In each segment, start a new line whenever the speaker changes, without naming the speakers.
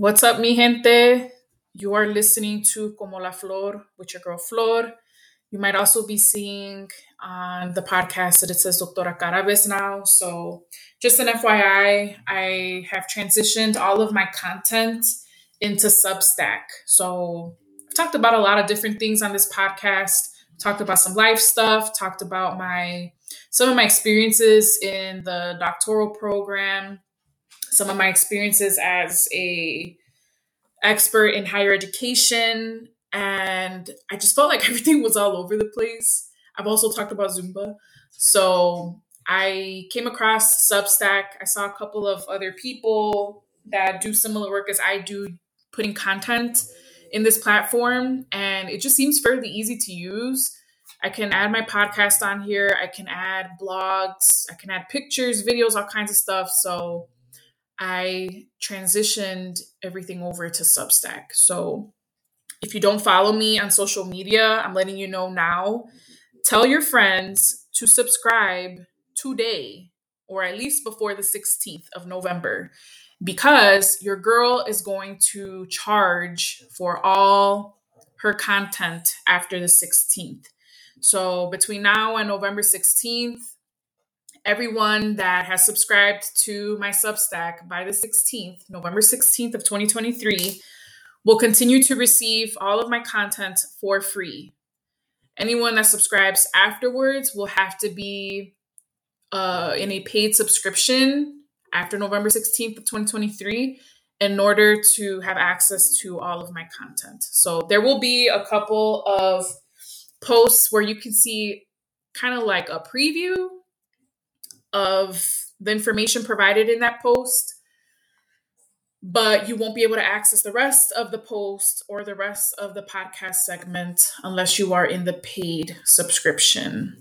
What's up, mi gente? You are listening to Como la Flor with your girl Flor. You might also be seeing on the podcast that it says Doctora Carabez now. So, just an FYI, I have transitioned all of my content into Substack. So, I've talked about a lot of different things on this podcast. Talked about some life stuff, talked about my some of my experiences in the doctoral program, some of my experiences as a expert in higher education and I just felt like everything was all over the place. I've also talked about Zumba. So I came across Substack. I saw a couple of other people that do similar work as I do, putting content in this platform, and it just seems fairly easy to use. I can add my podcast on here. I can add blogs. I can add pictures, videos, all kinds of stuff. So I transitioned everything over to Substack. So if you don't follow me on social media, I'm letting you know now. Tell your friends to subscribe today or at least before the 16th of November because your girl is going to charge for all her content after the 16th. So between now and November 16th, everyone that has subscribed to my Substack by the 16th, November 16th of 2023, will continue to receive all of my content for free. Anyone that subscribes afterwards will have to be uh, in a paid subscription after November 16th of 2023 in order to have access to all of my content. So there will be a couple of posts where you can see kind of like a preview of the information provided in that post but you won't be able to access the rest of the post or the rest of the podcast segment unless you are in the paid subscription.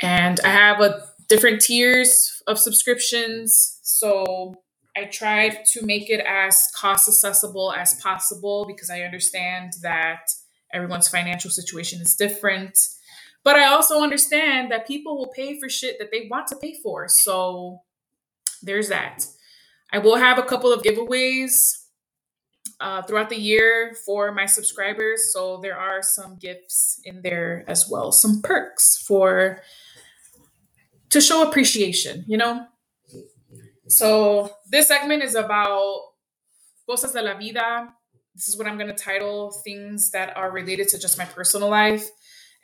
And I have a different tiers of subscriptions, so I tried to make it as cost accessible as possible because I understand that everyone's financial situation is different. But I also understand that people will pay for shit that they want to pay for. So there's that. I will have a couple of giveaways uh, throughout the year for my subscribers. So there are some gifts in there as well, some perks for to show appreciation, you know? So this segment is about cosas de la vida. This is what I'm going to title things that are related to just my personal life.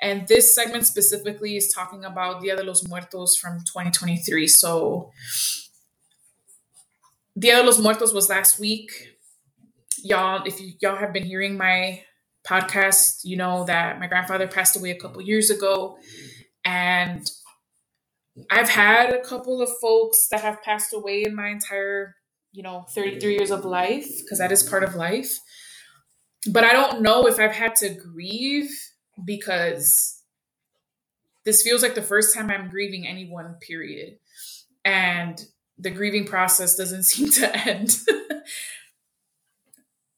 And this segment specifically is talking about Dia de los Muertos from 2023. So Dia de los Muertos was last week. Y'all, if you, y'all have been hearing my podcast, you know that my grandfather passed away a couple years ago. And I've had a couple of folks that have passed away in my entire, you know, 33 years of life, because that is part of life. But I don't know if I've had to grieve because this feels like the first time I'm grieving anyone, period. And the grieving process doesn't seem to end.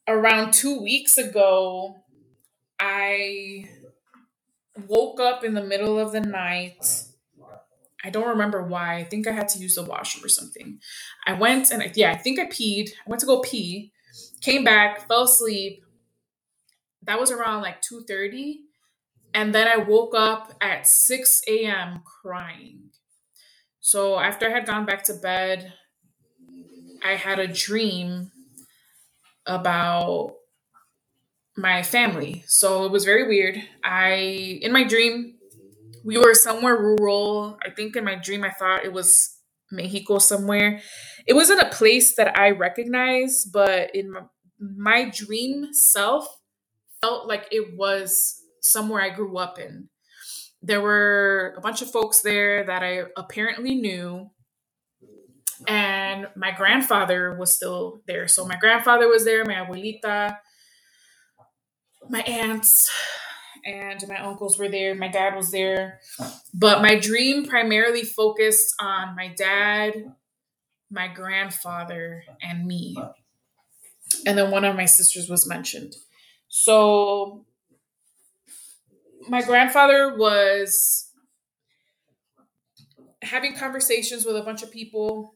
Around two weeks ago, I woke up in the middle of the night. I don't remember why. I think I had to use the washroom or something. I went and I, yeah, I think I peed. I went to go pee, came back, fell asleep. That was around like 2:30. And then I woke up at 6 a.m. crying. So after I had gone back to bed, I had a dream about my family. So it was very weird. I in my dream we were somewhere rural. I think in my dream I thought it was Mexico somewhere. It wasn't a place that I recognize, but in my, my dream self felt like it was somewhere I grew up in there were a bunch of folks there that I apparently knew. And my grandfather was still there. So my grandfather was there, my abuelita, my aunts, and my uncles were there. My dad was there. But my dream primarily focused on my dad, my grandfather, and me. And then one of my sisters was mentioned. So my grandfather was having conversations with a bunch of people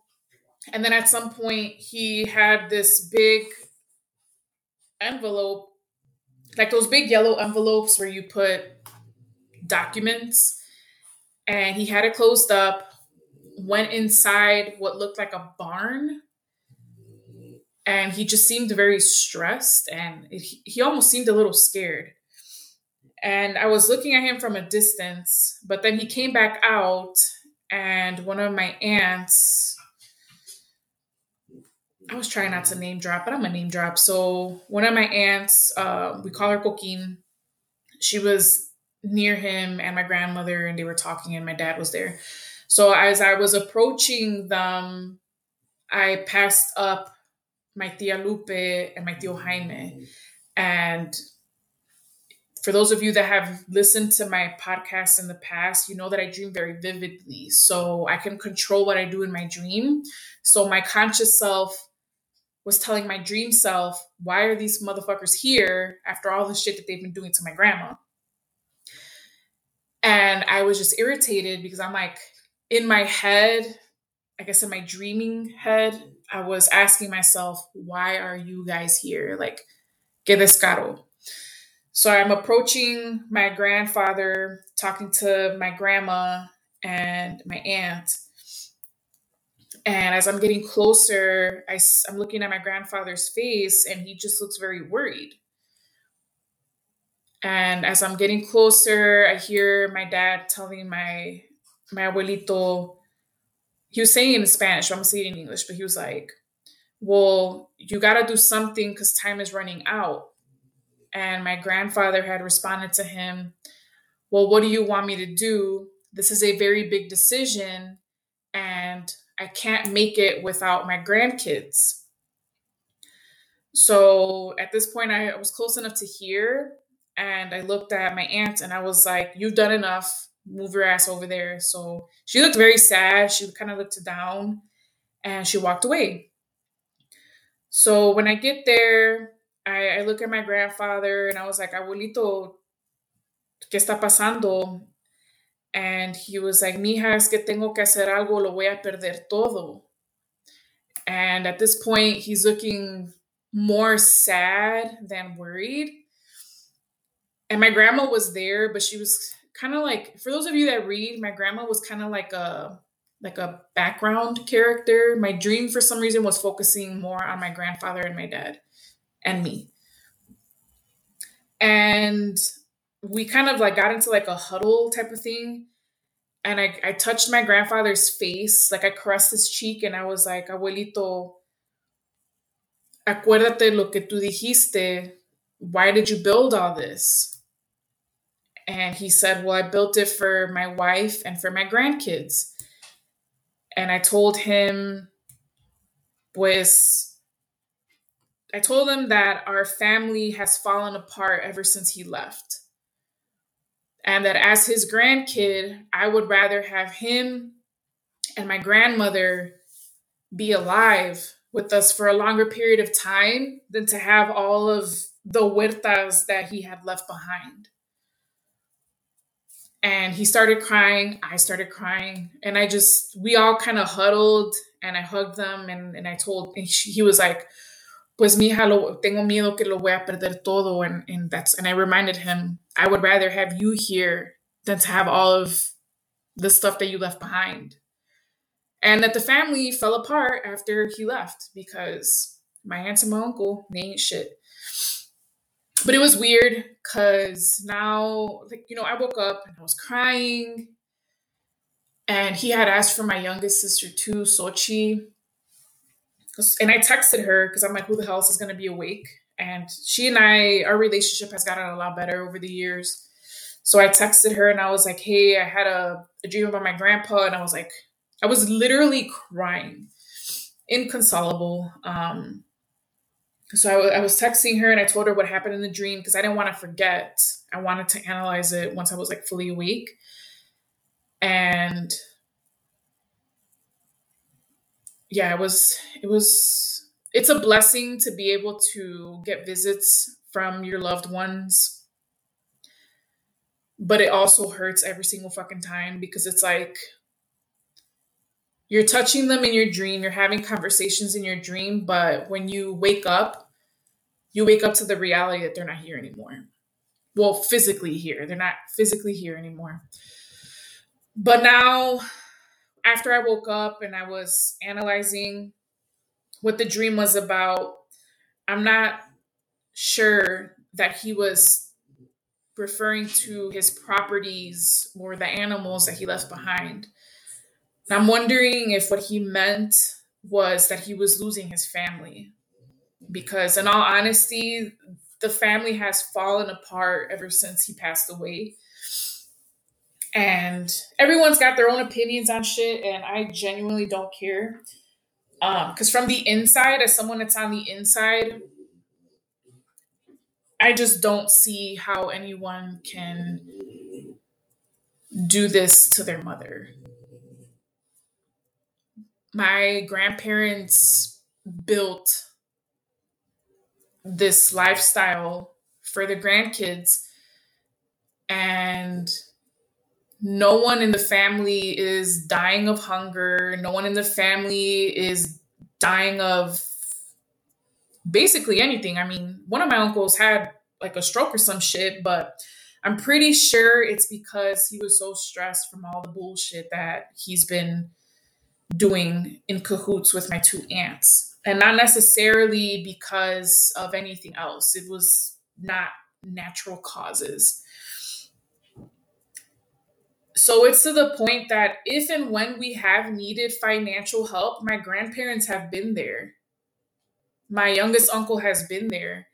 And then at some point, he had this big envelope, like those big yellow envelopes where you put documents. And he had it closed up, went inside what looked like a barn. And he just seemed very stressed and he almost seemed a little scared. And I was looking at him from a distance, but then he came back out, and one of my aunts I was trying not to name drop, but I'm a name drop. So one of my aunts, uh, we call her Coquin. She was near him and my grandmother, and they were talking, and my dad was there. So as I was approaching them, I passed up my tia Lupe and my tio Jaime, and for those of you that have listened to my podcast in the past, you know that I dream very vividly. So I can control what I do in my dream. So my conscious self was telling my dream self, why are these motherfuckers here after all the shit that they've been doing to my grandma? And I was just irritated because I'm like, in my head, I guess in my dreaming head, I was asking myself, why are you guys here? Like, que descaro. So I'm approaching my grandfather, talking to my grandma and my aunt and as I'm getting closer, I, I'm looking at my grandfather's face and he just looks very worried. And as I'm getting closer, I hear my dad telling my my abuelito, he was saying in Spanish, so I'm gonna say it in English, but he was like, Well, you gotta do something because time is running out. And my grandfather had responded to him, Well, what do you want me to do? This is a very big decision. And I can't make it without my grandkids. So at this point, I was close enough to hear, and I looked at my aunt and I was like, You've done enough. Move your ass over there. So she looked very sad. She kind of looked down and she walked away. So when I get there, I, I look at my grandfather and I was like, Abuelito, ¿qué está pasando? And he was like, Mija, es que tengo que hacer algo, lo voy a perder todo. And at this point, he's looking more sad than worried. And my grandma was there, but she was kind of like, for those of you that read, my grandma was kind of like a like a background character. My dream for some reason was focusing more on my grandfather and my dad and me. And we kind of like got into like a huddle type of thing. And I, I touched my grandfather's face, like I caressed his cheek, and I was like, Abuelito, acuérdate lo que tú dijiste. Why did you build all this? And he said, Well, I built it for my wife and for my grandkids. And I told him, pues, I told him that our family has fallen apart ever since he left and that as his grandkid, I would rather have him and my grandmother be alive with us for a longer period of time than to have all of the huertas that he had left behind. And he started crying. I started crying. And I just, we all kind of huddled and I hugged them and, and I told, and he was like, pues mija, lo, tengo miedo que lo voy a perder todo. And, and that's, and I reminded him, I would rather have you here than to have all of the stuff that you left behind. And that the family fell apart after he left because my aunt and my uncle, they ain't shit. But it was weird because now, like, you know, I woke up and I was crying. And he had asked for my youngest sister too, Sochi and I texted her because I'm like, who the hell is going to be awake? And she and I, our relationship has gotten a lot better over the years. So I texted her and I was like, hey, I had a, a dream about my grandpa. And I was like, I was literally crying, inconsolable. Um, so I, w- I was texting her and I told her what happened in the dream because I didn't want to forget. I wanted to analyze it once I was like fully awake. And yeah, it was it was it's a blessing to be able to get visits from your loved ones. But it also hurts every single fucking time because it's like you're touching them in your dream, you're having conversations in your dream, but when you wake up, you wake up to the reality that they're not here anymore. Well, physically here. They're not physically here anymore. But now, after I woke up and I was analyzing what the dream was about, I'm not sure that he was referring to his properties or the animals that he left behind. I'm wondering if what he meant was that he was losing his family. Because, in all honesty, the family has fallen apart ever since he passed away. And everyone's got their own opinions on shit, and I genuinely don't care. Um, because from the inside, as someone that's on the inside, I just don't see how anyone can do this to their mother. My grandparents built this lifestyle for the grandkids and no one in the family is dying of hunger no one in the family is dying of basically anything i mean one of my uncles had like a stroke or some shit but i'm pretty sure it's because he was so stressed from all the bullshit that he's been doing in cahoots with my two aunts and not necessarily because of anything else. It was not natural causes. So it's to the point that if and when we have needed financial help, my grandparents have been there. My youngest uncle has been there.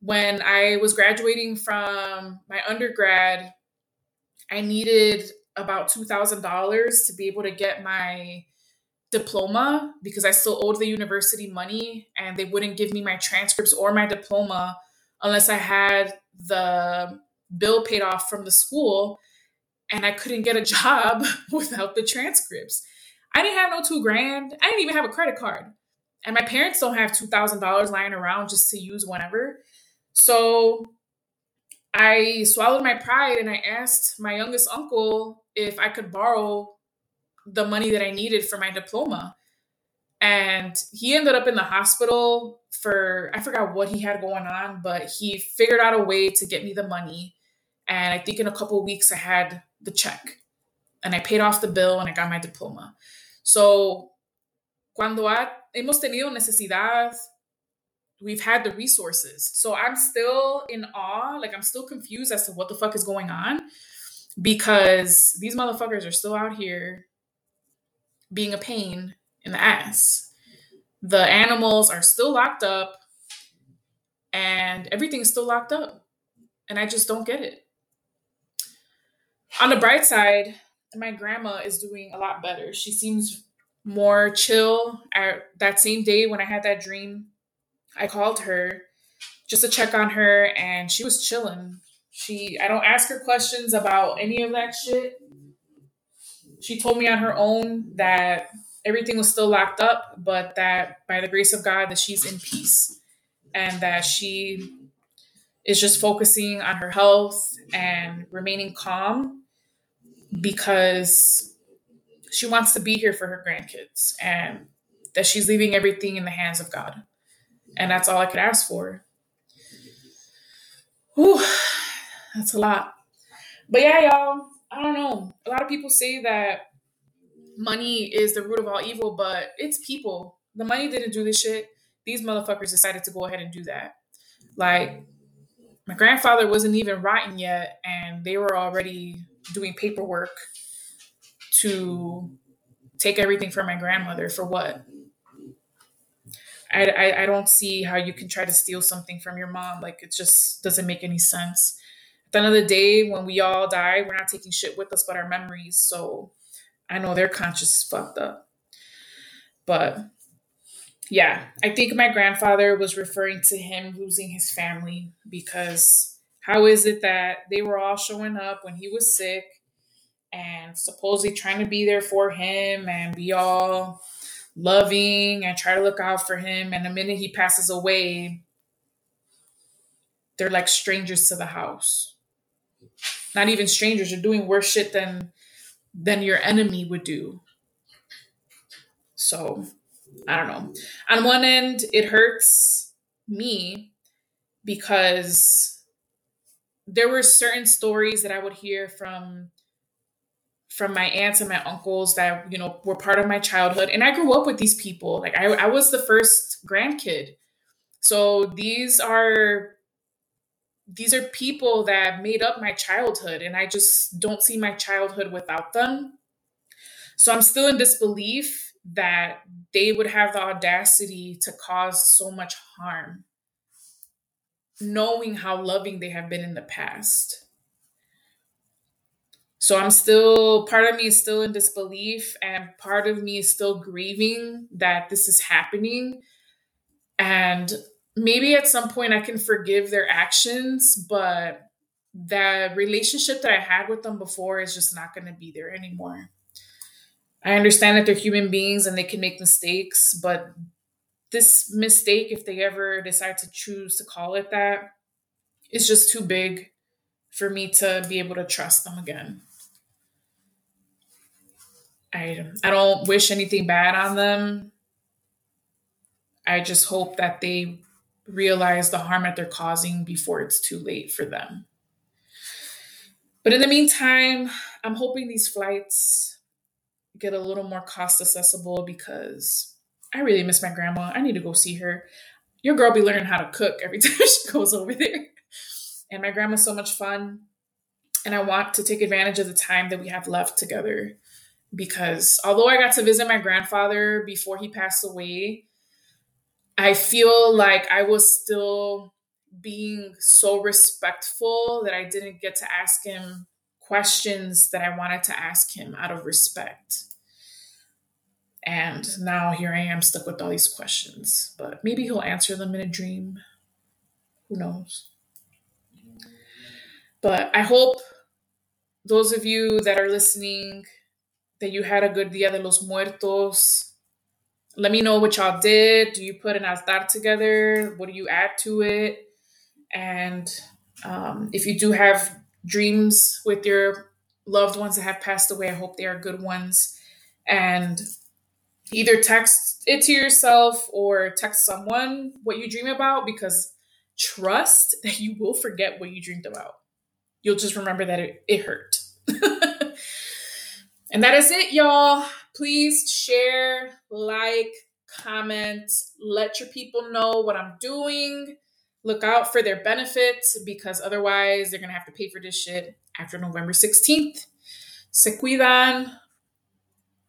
When I was graduating from my undergrad, I needed about $2,000 to be able to get my diploma because I still owed the university money and they wouldn't give me my transcripts or my diploma unless I had the bill paid off from the school and I couldn't get a job without the transcripts. I didn't have no two grand. I didn't even have a credit card. And my parents don't have $2,000 lying around just to use whenever. So I swallowed my pride and I asked my youngest uncle if I could borrow the money that I needed for my diploma. And he ended up in the hospital for, I forgot what he had going on, but he figured out a way to get me the money. And I think in a couple weeks, I had the check and I paid off the bill and I got my diploma. So, cuando ha, hemos tenido necesidad, we've had the resources. So, I'm still in awe. Like, I'm still confused as to what the fuck is going on because these motherfuckers are still out here being a pain in the ass. The animals are still locked up and everything's still locked up. And I just don't get it. On the bright side, my grandma is doing a lot better. She seems more chill. At that same day when I had that dream, I called her just to check on her and she was chilling. She I don't ask her questions about any of that shit she told me on her own that everything was still locked up, but that by the grace of God that she's in peace and that she is just focusing on her health and remaining calm because she wants to be here for her grandkids and that she's leaving everything in the hands of God. And that's all I could ask for. Whew, that's a lot. But yeah, y'all, I don't know. A lot of people say that money is the root of all evil, but it's people. The money didn't do this shit. These motherfuckers decided to go ahead and do that. Like, my grandfather wasn't even rotten yet, and they were already doing paperwork to take everything from my grandmother for what? I, I, I don't see how you can try to steal something from your mom. Like, it just doesn't make any sense At the end of the day, when we all die, we're not taking shit with us but our memories. So I know their conscience is fucked up. But yeah, I think my grandfather was referring to him losing his family because how is it that they were all showing up when he was sick and supposedly trying to be there for him and be all loving and try to look out for him. And the minute he passes away, they're like strangers to the house not even strangers are doing worse shit than than your enemy would do So I don't know. On one end, it hurts me because there were certain stories that I would hear from from my aunts and my uncles that you know were part of my childhood. And i grew up with these people. Like i, I was the first grandkid. So these are these are people that made up my childhood and i just don't see my childhood without them. So i'm still in disbelief that they would have the audacity to cause so much harm knowing how loving they have been in the past so I'm still, part of me is still in disbelief, and part of me is still grieving that this is happening. And maybe at some point I can forgive their actions, but the relationship that I had with them before is just not going to be there anymore. I understand that they're human beings and they can make mistakes, but this mistake, if they ever decide to choose to call it that, is just too big for me to be able to trust them again. I I don't wish anything bad on them. I just hope that they realize the harm that they're causing before it's too late for them. But in the meantime, I'm hoping these flights get a little more cost accessible because I really miss my grandma. I need to go see her. Your girl be learning how to cook every time she goes over there. And my grandma's so much fun. And I want to take advantage of the time that we have left together because although I got to visit my grandfather before he passed away, I feel like I was still being so respectful that I didn't get to ask him questions that I wanted to ask him out of respect. And now here I am stuck with all these questions, but maybe he'll answer them in a dream. Who knows? But I hope those of you that are listening that you had a good Dia de los Muertos. Let me know what y'all did. Do you put an altar together? What do you add to it? And um, if you do have dreams with your loved ones that have passed away, I hope they are good ones. And either text it to yourself or text someone what you dream about because trust that you will forget what you dreamed about. You'll just remember that it, it hurt. And that is it, y'all. Please share, like, comment, let your people know what I'm doing. Look out for their benefits because otherwise they're going to have to pay for this shit after November 16th. Se cuidan.